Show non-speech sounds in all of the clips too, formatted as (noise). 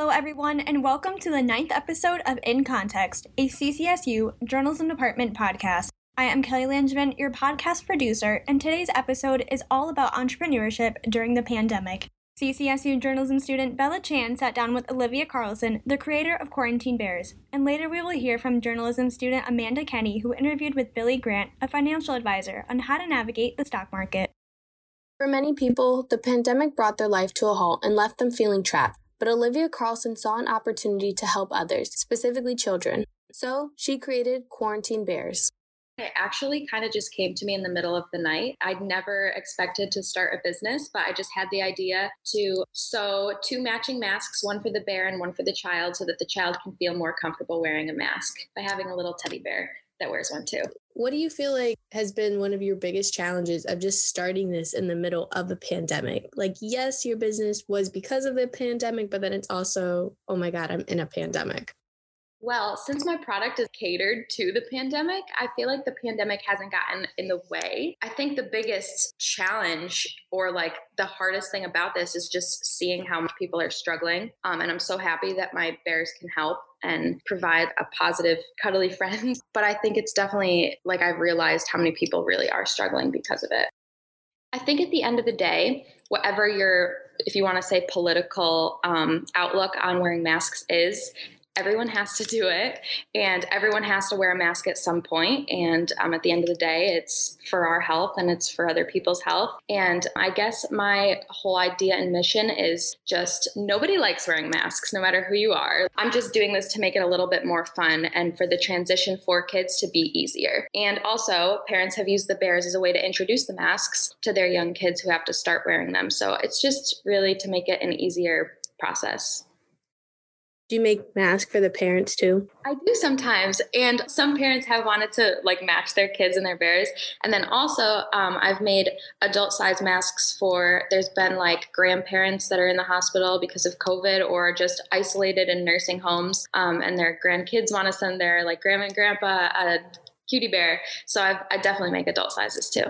Hello, everyone, and welcome to the ninth episode of In Context, a CCSU Journalism Department podcast. I am Kelly Langevin, your podcast producer, and today's episode is all about entrepreneurship during the pandemic. CCSU journalism student Bella Chan sat down with Olivia Carlson, the creator of Quarantine Bears, and later we will hear from journalism student Amanda Kenny, who interviewed with Billy Grant, a financial advisor, on how to navigate the stock market. For many people, the pandemic brought their life to a halt and left them feeling trapped but Olivia Carlson saw an opportunity to help others, specifically children. So she created Quarantine Bears. It actually kind of just came to me in the middle of the night. I'd never expected to start a business, but I just had the idea to sew two matching masks, one for the bear and one for the child, so that the child can feel more comfortable wearing a mask by having a little teddy bear that wears one too. What do you feel like has been one of your biggest challenges of just starting this in the middle of a pandemic? Like, yes, your business was because of the pandemic, but then it's also, oh my God, I'm in a pandemic. Well, since my product is catered to the pandemic, I feel like the pandemic hasn't gotten in the way. I think the biggest challenge or like the hardest thing about this is just seeing how much people are struggling. Um, and I'm so happy that my bears can help and provide a positive, cuddly (laughs) friend. But I think it's definitely like I've realized how many people really are struggling because of it. I think at the end of the day, whatever your, if you want to say political um, outlook on wearing masks is, everyone has to do it and everyone has to wear a mask at some point and um, at the end of the day it's for our health and it's for other people's health. And i guess my whole idea and mission is just nobody likes wearing masks no matter who you are. I'm just doing this to make it a little bit more fun and for the transition for kids to be easier. And also parents have used the bears as a way to introduce the masks to their young kids who have to start wearing them. So it's just really to make it an easier process do you make masks for the parents too? I do sometimes, and some parents have wanted to like match their kids and their bears. And then also, um, I've made adult size masks for. There's been like grandparents that are in the hospital because of COVID or just isolated in nursing homes, um, and their grandkids want to send their like grandma and grandpa a cutie bear. So I've, I definitely make adult sizes too.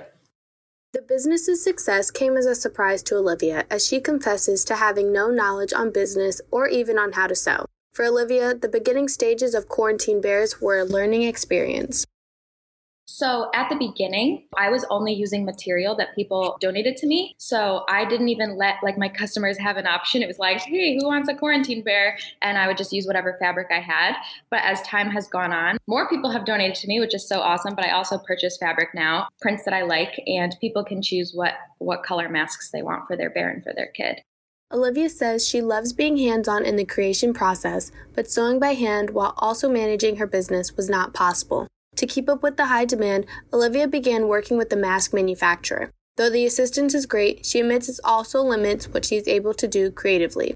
The business's success came as a surprise to Olivia as she confesses to having no knowledge on business or even on how to sew. For Olivia, the beginning stages of Quarantine Bears were a learning experience. So at the beginning, I was only using material that people donated to me. So I didn't even let like my customers have an option. It was like, hey, who wants a quarantine bear? And I would just use whatever fabric I had. But as time has gone on, more people have donated to me, which is so awesome. But I also purchase fabric now, prints that I like, and people can choose what what color masks they want for their bear and for their kid. Olivia says she loves being hands on in the creation process, but sewing by hand while also managing her business was not possible. To keep up with the high demand, Olivia began working with the mask manufacturer. Though the assistance is great, she admits it also limits what she is able to do creatively.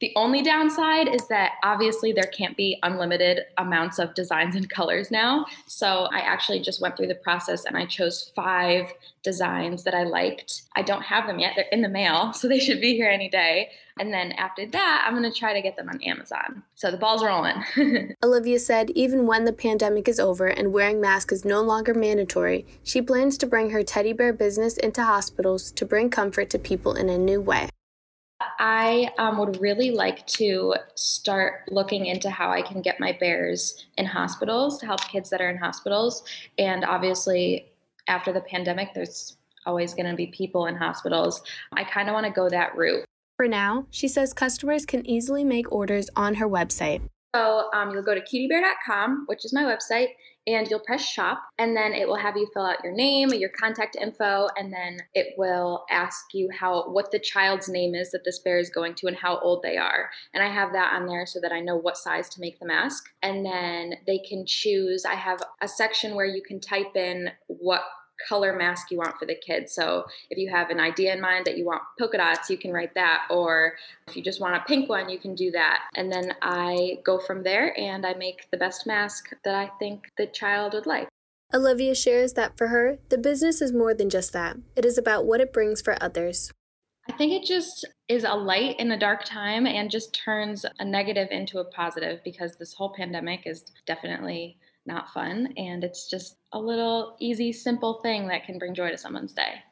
The only downside is that obviously there can't be unlimited amounts of designs and colors now. So I actually just went through the process and I chose five designs that I liked. I don't have them yet, they're in the mail, (laughs) so they should be here any day. And then after that, I'm gonna try to get them on Amazon. So the ball's rolling. (laughs) Olivia said even when the pandemic is over and wearing masks is no longer mandatory, she plans to bring her teddy bear business into hospitals to bring comfort to people in a new way. I um, would really like to start looking into how I can get my bears in hospitals to help kids that are in hospitals. And obviously, after the pandemic, there's always going to be people in hospitals. I kind of want to go that route. For now, she says customers can easily make orders on her website. So um, you'll go to cutiebear.com, which is my website, and you'll press shop and then it will have you fill out your name your contact info and then it will ask you how what the child's name is that this bear is going to and how old they are. And i have that on there so that i know what size to make the mask and then they can choose i have a section where you can type in what color mask you want for the kids. So if you have an idea in mind that you want polka dots, you can write that. Or if you just want a pink one, you can do that. And then I go from there and I make the best mask that I think the child would like. Olivia shares that for her, the business is more than just that. It is about what it brings for others. I think it just is a light in a dark time and just turns a negative into a positive because this whole pandemic is definitely not fun. And it's just a little easy, simple thing that can bring joy to someone's day.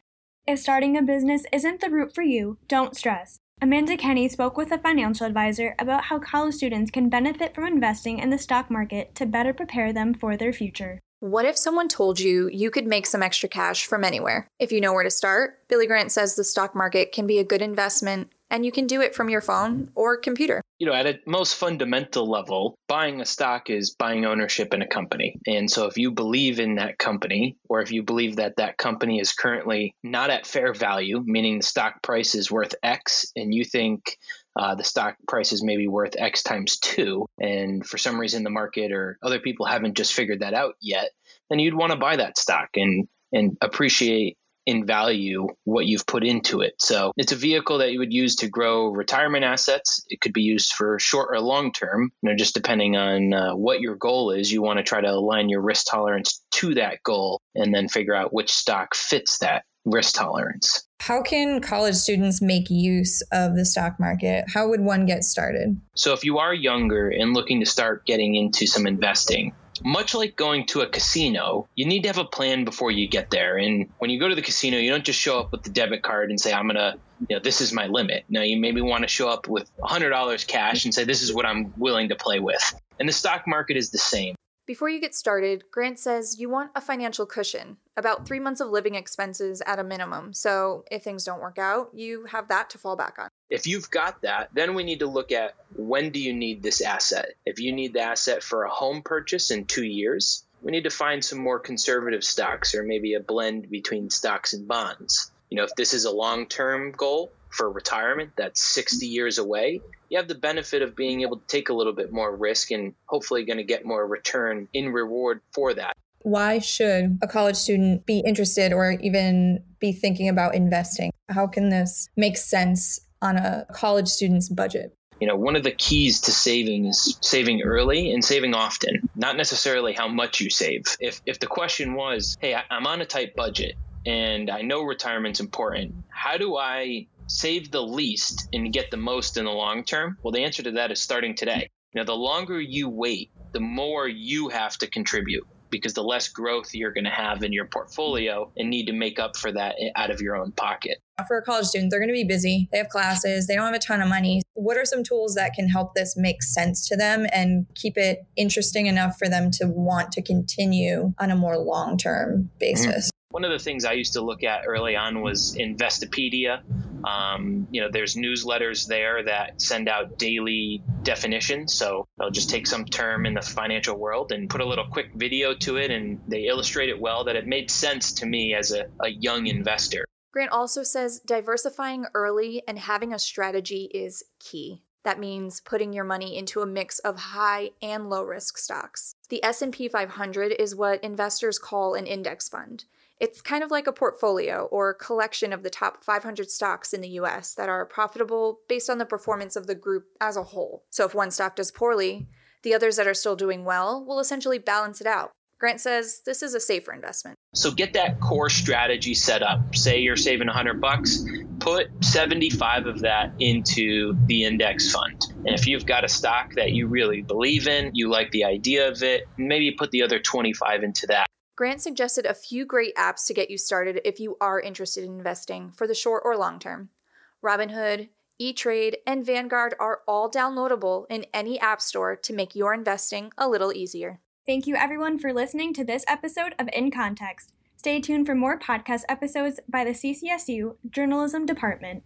If starting a business isn't the route for you, don't stress. Amanda Kenny spoke with a financial advisor about how college students can benefit from investing in the stock market to better prepare them for their future. What if someone told you you could make some extra cash from anywhere? If you know where to start, Billy Grant says the stock market can be a good investment and you can do it from your phone or computer. You know, at a most fundamental level, buying a stock is buying ownership in a company. And so if you believe in that company, or if you believe that that company is currently not at fair value, meaning the stock price is worth X, and you think uh, the stock price is maybe worth X times two, and for some reason the market or other people haven't just figured that out yet, then you'd want to buy that stock and and appreciate in value what you've put into it. So it's a vehicle that you would use to grow retirement assets. It could be used for short or long term, you know, just depending on uh, what your goal is. You want to try to align your risk tolerance to that goal and then figure out which stock fits that risk tolerance. How can college students make use of the stock market? How would one get started? So, if you are younger and looking to start getting into some investing, much like going to a casino, you need to have a plan before you get there. And when you go to the casino, you don't just show up with the debit card and say, I'm going to, you know, this is my limit. No, you maybe want to show up with $100 cash and say, this is what I'm willing to play with. And the stock market is the same. Before you get started, Grant says you want a financial cushion, about three months of living expenses at a minimum. So if things don't work out, you have that to fall back on. If you've got that, then we need to look at when do you need this asset? If you need the asset for a home purchase in two years, we need to find some more conservative stocks or maybe a blend between stocks and bonds. You know, if this is a long term goal for retirement that's 60 years away, you have the benefit of being able to take a little bit more risk and hopefully going to get more return in reward for that. Why should a college student be interested or even be thinking about investing? How can this make sense on a college student's budget? You know, one of the keys to saving is saving early and saving often, not necessarily how much you save. If, if the question was, hey, I'm on a tight budget and I know retirement's important, how do I save the least and get the most in the long term? Well, the answer to that is starting today. Now, the longer you wait, the more you have to contribute because the less growth you're going to have in your portfolio and need to make up for that out of your own pocket. For a college student, they're going to be busy. They have classes, they don't have a ton of money. What are some tools that can help this make sense to them and keep it interesting enough for them to want to continue on a more long term basis? One of the things I used to look at early on was Investopedia. Um, you know, there's newsletters there that send out daily definitions. So they'll just take some term in the financial world and put a little quick video to it, and they illustrate it well that it made sense to me as a, a young investor. Grant also says diversifying early and having a strategy is key. That means putting your money into a mix of high and low risk stocks. The S&P 500 is what investors call an index fund. It's kind of like a portfolio or collection of the top 500 stocks in the US that are profitable based on the performance of the group as a whole. So if one stock does poorly, the others that are still doing well will essentially balance it out. Grant says this is a safer investment. So get that core strategy set up. Say you're saving 100 bucks, put 75 of that into the index fund. And if you've got a stock that you really believe in, you like the idea of it, maybe put the other 25 into that. Grant suggested a few great apps to get you started if you are interested in investing for the short or long term. Robinhood, E-Trade, and Vanguard are all downloadable in any app store to make your investing a little easier. Thank you everyone for listening to this episode of In Context. Stay tuned for more podcast episodes by the CCSU Journalism Department.